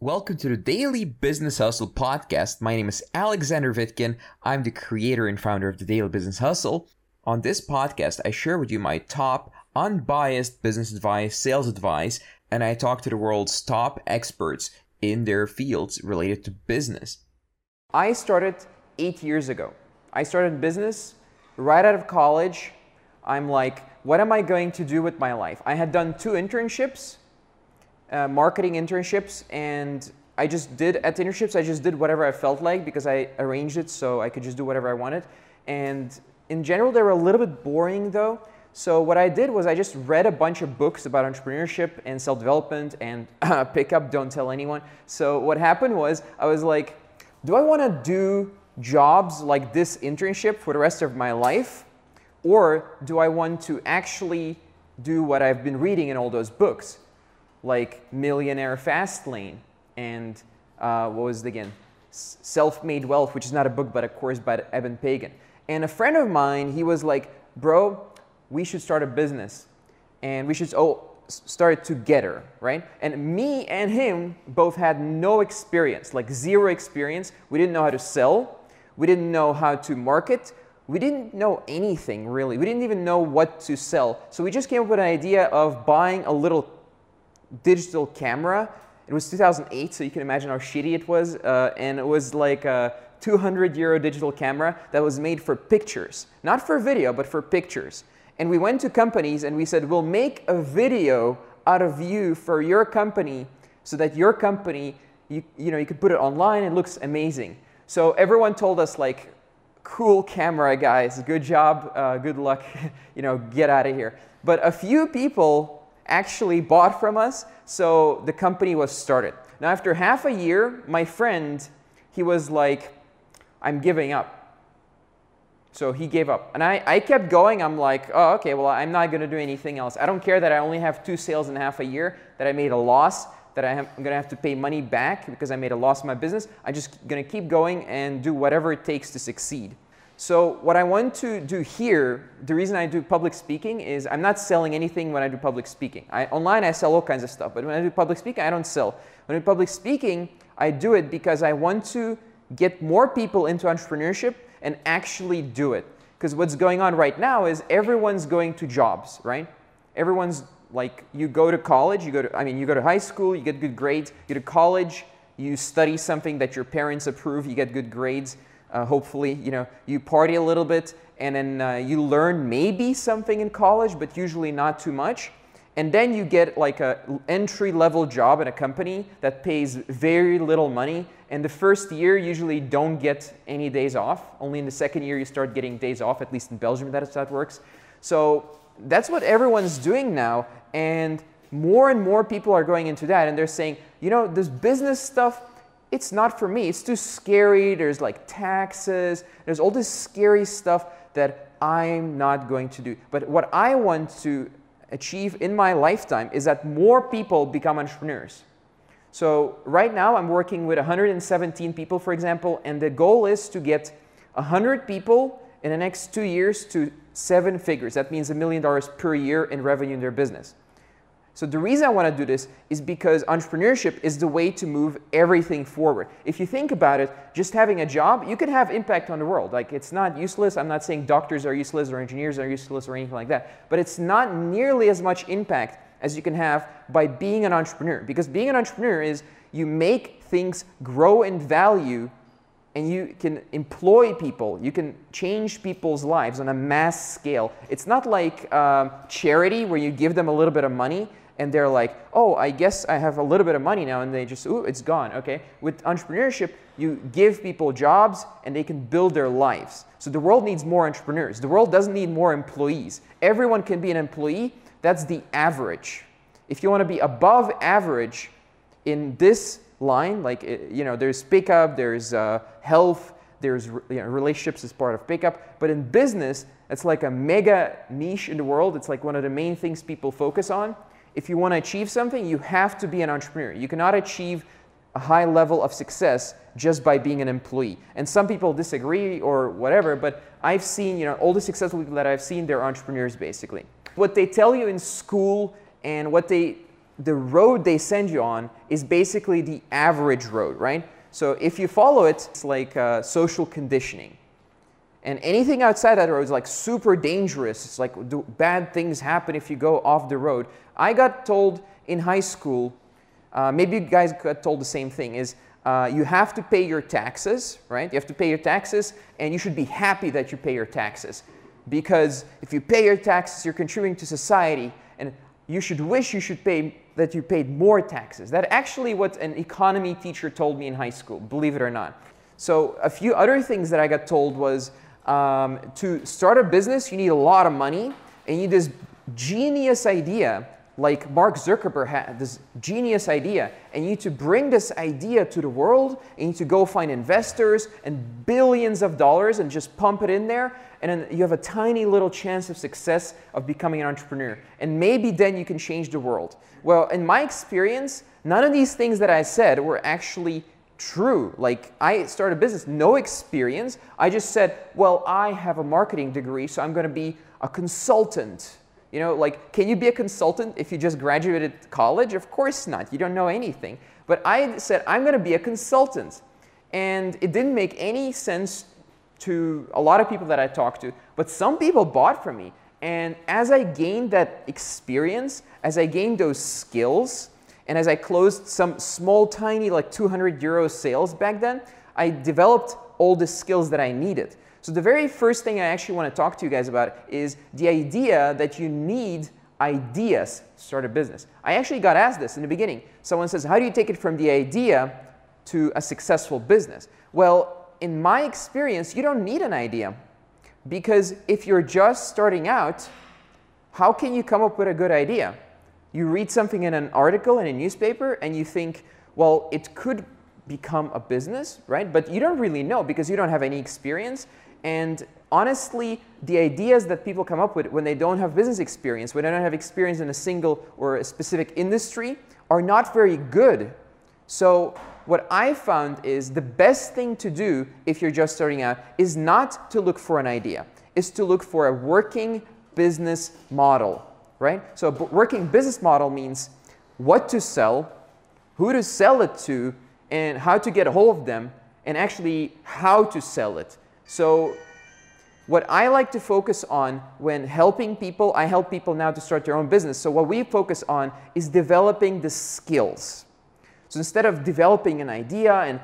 Welcome to the Daily Business Hustle podcast. My name is Alexander Vitkin. I'm the creator and founder of the Daily Business Hustle. On this podcast, I share with you my top unbiased business advice, sales advice, and I talk to the world's top experts in their fields related to business. I started eight years ago. I started business right out of college. I'm like, what am I going to do with my life? I had done two internships uh, marketing internships and I just did at the internships I just did whatever I felt like because I arranged it so I could just do whatever I wanted. And in general they were a little bit boring though. So what I did was I just read a bunch of books about entrepreneurship and self-development and uh, pick up don't tell anyone. So what happened was I was like do I want to do jobs like this internship for the rest of my life? Or do I want to actually do what I've been reading in all those books like Millionaire Fastlane and uh, what was it again? Self-Made Wealth, which is not a book, but a course by Eben Pagan. And a friend of mine, he was like, bro, we should start a business and we should oh, start together, right? And me and him both had no experience, like zero experience. We didn't know how to sell. We didn't know how to market. We didn't know anything really. We didn't even know what to sell. So we just came up with an idea of buying a little digital camera. It was 2008, so you can imagine how shitty it was. Uh, and it was like a 200 euro digital camera that was made for pictures, not for video, but for pictures. And we went to companies and we said, we'll make a video out of you for your company so that your company, you, you know, you could put it online. It looks amazing. So everyone told us like, cool camera guys, good job, uh, good luck, you know, get out of here. But a few people actually bought from us, so the company was started. Now, after half a year, my friend, he was like, I'm giving up. So he gave up. And I, I kept going. I'm like, oh, okay, well, I'm not going to do anything else. I don't care that I only have two sales in half a year, that I made a loss, that I'm going to have to pay money back because I made a loss in my business. I'm just going to keep going and do whatever it takes to succeed. So what I want to do here, the reason I do public speaking is I'm not selling anything when I do public speaking. I, online I sell all kinds of stuff, but when I do public speaking, I don't sell. When I do public speaking, I do it because I want to get more people into entrepreneurship and actually do it. Because what's going on right now is everyone's going to jobs, right? Everyone's like, you go to college, you go to, I mean, you go to high school, you get good grades, you go to college, you study something that your parents approve, you get good grades uh, hopefully, you know, you party a little bit and then uh, you learn maybe something in college, but usually not too much. And then you get like a entry level job in a company that pays very little money. And the first year usually don't get any days off. Only in the second year you start getting days off, at least in Belgium that's how it works. So that's what everyone's doing now. And more and more people are going into that and they're saying, you know, this business stuff, it's not for me. It's too scary. There's like taxes. There's all this scary stuff that I'm not going to do. But what I want to achieve in my lifetime is that more people become entrepreneurs. So right now I'm working with 117 people, for example, and the goal is to get 100 people in the next two years to seven figures. That means a million dollars per year in revenue in their business. So the reason I want to do this is because entrepreneurship is the way to move everything forward. If you think about it, just having a job, you can have impact on the world. Like it's not useless. I'm not saying doctors are useless or engineers are useless or anything like that, but it's not nearly as much impact as you can have by being an entrepreneur. Because being an entrepreneur is you make things grow in value and you can employ people, you can change people's lives on a mass scale. It's not like um, charity where you give them a little bit of money and they're like, oh, I guess I have a little bit of money now, and they just, ooh, it's gone, okay? With entrepreneurship, you give people jobs and they can build their lives. So the world needs more entrepreneurs. The world doesn't need more employees. Everyone can be an employee. That's the average. If you want to be above average in this line, like, eh, you know, there's pickup, there's uh, health, there's you know, relationships as part of pickup. But in business, it's like a mega niche in the world. It's like one of the main things people focus on if you want to achieve something, you have to be an entrepreneur. You cannot achieve a high level of success just by being an employee. And some people disagree or whatever, but I've seen, you know, all the successful people that I've seen, they're entrepreneurs basically. What they tell you in school and what they the road they send you on is basically the average road, right? So if you follow it, it's like uh, social conditioning. And anything outside that road is like super dangerous. It's like bad things happen if you go off the road. I got told in high school, uh, maybe you guys got told the same thing, is uh, you have to pay your taxes, right? You have to pay your taxes, and you should be happy that you pay your taxes. Because if you pay your taxes, you're contributing to society, and you should wish you should pay that you paid more taxes. That actually what an economy teacher told me in high school, believe it or not. So a few other things that I got told was um, to start a business, you need a lot of money, and you need this genius idea like Mark Zuckerberg had this genius idea, and you need to bring this idea to the world, and you need to go find investors and billions of dollars and just pump it in there, and then you have a tiny little chance of success of becoming an entrepreneur. And maybe then you can change the world. Well, in my experience, none of these things that I said were actually true. Like I started a business, no experience. I just said, well, I have a marketing degree, so I'm going to be a consultant you know, like, can you be a consultant if you just graduated college? Of course not. You don't know anything. But I said, I'm going to be a consultant. And it didn't make any sense to a lot of people that I talked to, but some people bought from me. And as I gained that experience, as I gained those skills, and as I closed some small, tiny, like 200 euro sales back then, I developed all the skills that I needed. So the very first thing I actually want to talk to you guys about is the idea that you need ideas to start a business. I actually got asked this in the beginning. Someone says, how do you take it from the idea to a successful business? Well, in my experience, you don't need an idea. Because if you're just starting out, how can you come up with a good idea? You read something in an article in a newspaper and you think, well, it could become a business, right? But you don't really know because you don't have any experience. And honestly, the ideas that people come up with when they don't have business experience, when they don't have experience in a single or a specific industry, are not very good. So what I found is the best thing to do if you're just starting out is not to look for an idea, is to look for a working business model, right? So a working business model means what to sell, who to sell it to, and how to get a hold of them, and actually how to sell it. So what I like to focus on when helping people, I help people now to start their own business. So what we focus on is developing the skills. So instead of developing an idea and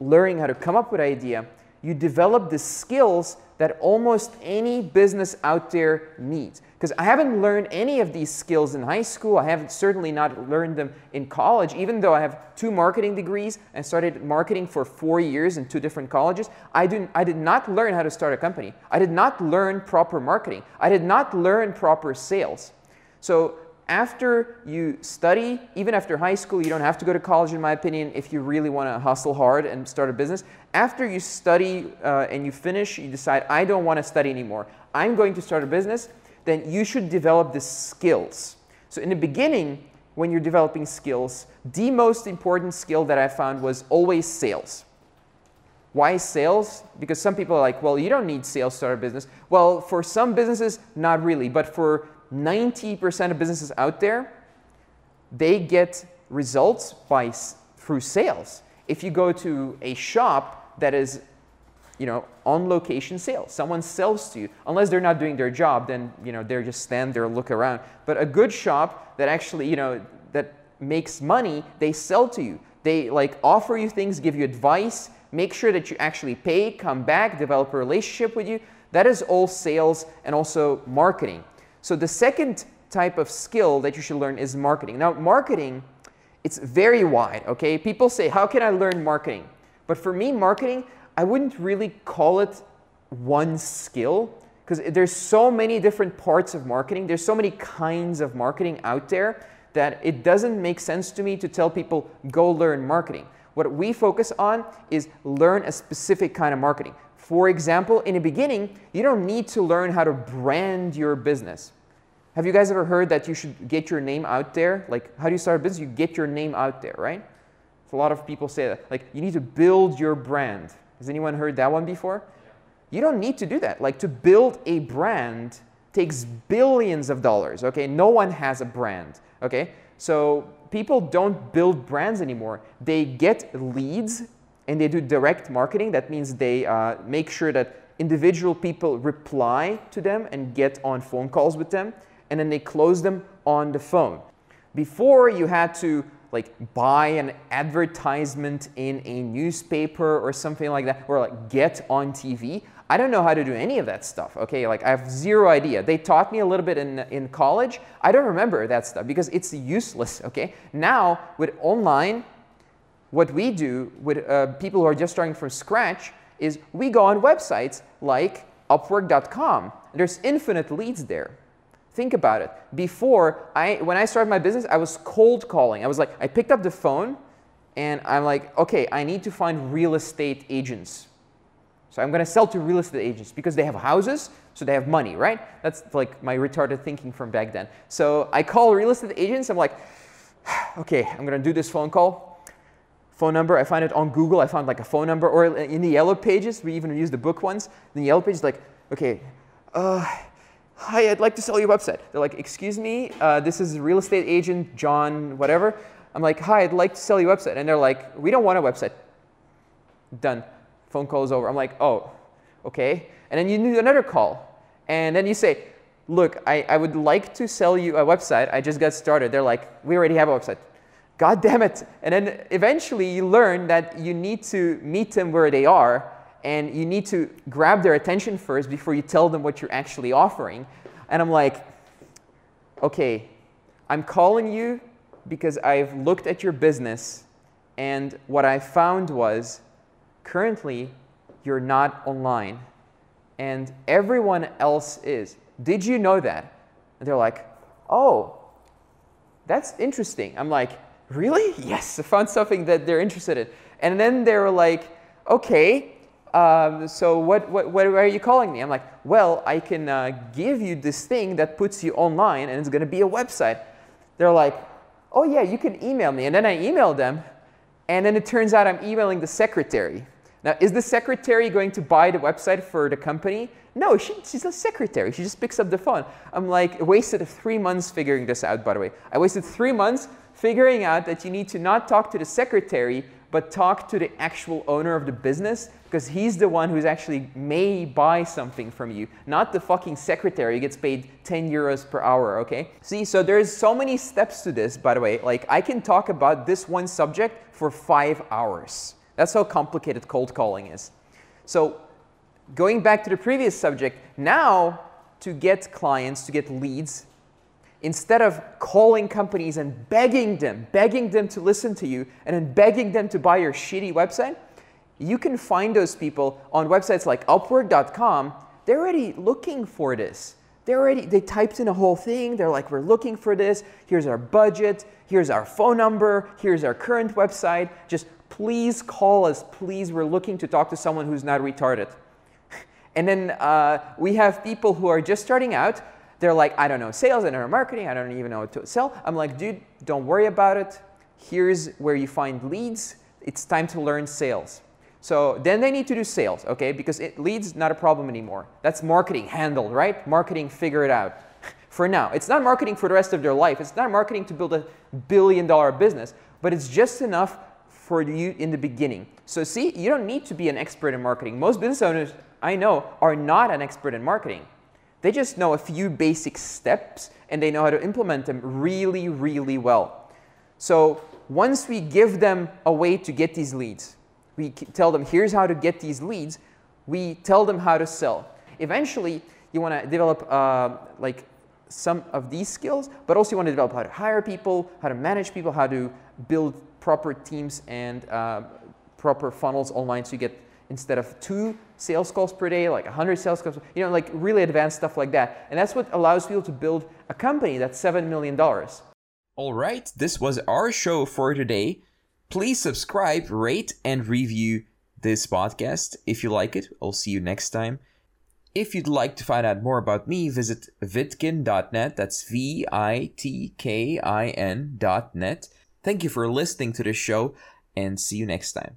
learning how to come up with an idea, you develop the skills that almost any business out there needs. Because I haven't learned any of these skills in high school. I haven't certainly not learned them in college, even though I have two marketing degrees and started marketing for four years in two different colleges. I, didn't, I did not learn how to start a company. I did not learn proper marketing. I did not learn proper sales. So after you study, even after high school, you don't have to go to college, in my opinion, if you really want to hustle hard and start a business. After you study uh, and you finish, you decide, I don't want to study anymore. I'm going to start a business. Then you should develop the skills. So in the beginning, when you're developing skills, the most important skill that I found was always sales. Why sales? Because some people are like, well, you don't need sales to start a business. Well, for some businesses, not really. But for 90% of businesses out there, they get results by through sales. If you go to a shop that is you know, on location sales. Someone sells to you. Unless they're not doing their job, then you know they're just stand there, look around. But a good shop that actually, you know, that makes money, they sell to you. They like offer you things, give you advice, make sure that you actually pay, come back, develop a relationship with you. That is all sales and also marketing. So the second type of skill that you should learn is marketing. Now, marketing, it's very wide, okay? People say, how can I learn marketing? But for me, marketing, I wouldn't really call it one skill because there's so many different parts of marketing. There's so many kinds of marketing out there that it doesn't make sense to me to tell people, go learn marketing. What we focus on is learn a specific kind of marketing. For example, in the beginning, you don't need to learn how to brand your business. Have you guys ever heard that you should get your name out there? Like, how do you start a business? You get your name out there, right? A lot of people say that. Like, you need to build your brand. Has anyone heard that one before? You don't need to do that. Like, to build a brand takes billions of dollars, okay? No one has a brand, okay? So people don't build brands anymore. They get leads and they do direct marketing. That means they uh, make sure that individual people reply to them and get on phone calls with them, and then they close them on the phone. Before you had to like buy an advertisement in a newspaper or something like that, or like get on TV. I don't know how to do any of that stuff, okay? Like I have zero idea. They taught me a little bit in, in college. I don't remember that stuff because it's useless, okay? Now, with online, what we do with uh, people who are just starting from scratch is we go on websites like Upwork.com. There's infinite leads there. Think about it. Before, I, when I started my business, I was cold calling. I was like, I picked up the phone and I'm like, okay, I need to find real estate agents. So I'm going to sell to real estate agents because they have houses, so they have money, right? That's like my retarded thinking from back then. So I call real estate agents. I'm like, okay, I'm going to do this phone call. Phone number, I find it on Google. I found like a phone number, or in the yellow pages, we even use the book ones. In the yellow pages, like, okay, uh, hi, I'd like to sell your website. They're like, excuse me, uh, this is real estate agent John, whatever. I'm like, hi, I'd like to sell your website. And they're like, we don't want a website. Done. Phone call is over. I'm like, oh, okay. And then you do another call. And then you say, look, I, I would like to sell you a website. I just got started. They're like, we already have a website. God damn it. And then eventually you learn that you need to meet them where they are and you need to grab their attention first before you tell them what you're actually offering. And I'm like, okay, I'm calling you because I've looked at your business and what I found was currently you're not online and everyone else is. Did you know that? And they're like, oh, that's interesting. I'm like, really? Yes, I found something that they're interested in. And then they were like, okay, um, so what, what, what, are you calling me? I'm like, well, I can uh, give you this thing that puts you online and it's going to be a website. They're like, oh yeah, you can email me. And then I emailed them and then it turns out I'm emailing the secretary. Now, is the secretary going to buy the website for the company? No, she, she's a secretary. She just picks up the phone. I'm like, wasted three months figuring this out, by the way. I wasted three months figuring out that you need to not talk to the secretary, but talk to the actual owner of the business because he's the one who's actually may buy something from you, not the fucking secretary who gets paid 10 euros per hour, okay? See, so there's so many steps to this, by the way. Like, I can talk about this one subject for five hours. That's how complicated cold calling is. So, going back to the previous subject, now to get clients, to get leads, instead of calling companies and begging them, begging them to listen to you, and then begging them to buy your shitty website, you can find those people on websites like Upwork.com. They're already looking for this. They already they typed in a whole thing. They're like, we're looking for this. Here's our budget. Here's our phone number. Here's our current website. Just please call us. Please, we're looking to talk to someone who's not retarded. and then uh, we have people who are just starting out they're like, I don't know sales, I don't know marketing, I don't even know what to sell. I'm like, dude, don't worry about it. Here's where you find leads. It's time to learn sales. So then they need to do sales, okay? Because it, leads not a problem anymore. That's marketing handled, right? Marketing, figure it out. for now, it's not marketing for the rest of their life. It's not marketing to build a billion dollar business, but it's just enough for you in the beginning. So see, you don't need to be an expert in marketing. Most business owners I know are not an expert in marketing. They just know a few basic steps and they know how to implement them really, really well. So once we give them a way to get these leads, we tell them here's how to get these leads, we tell them how to sell. Eventually, you want to develop uh, like some of these skills, but also you want to develop how to hire people, how to manage people, how to build proper teams and uh, proper funnels online so you get instead of two sales calls per day, like 100 sales calls, you know, like really advanced stuff like that. And that's what allows people to build a company that's $7 million. All right, this was our show for today. Please subscribe, rate, and review this podcast if you like it. I'll see you next time. If you'd like to find out more about me, visit vitkin.net. That's V I T K I N.net. Thank you for listening to this show and see you next time.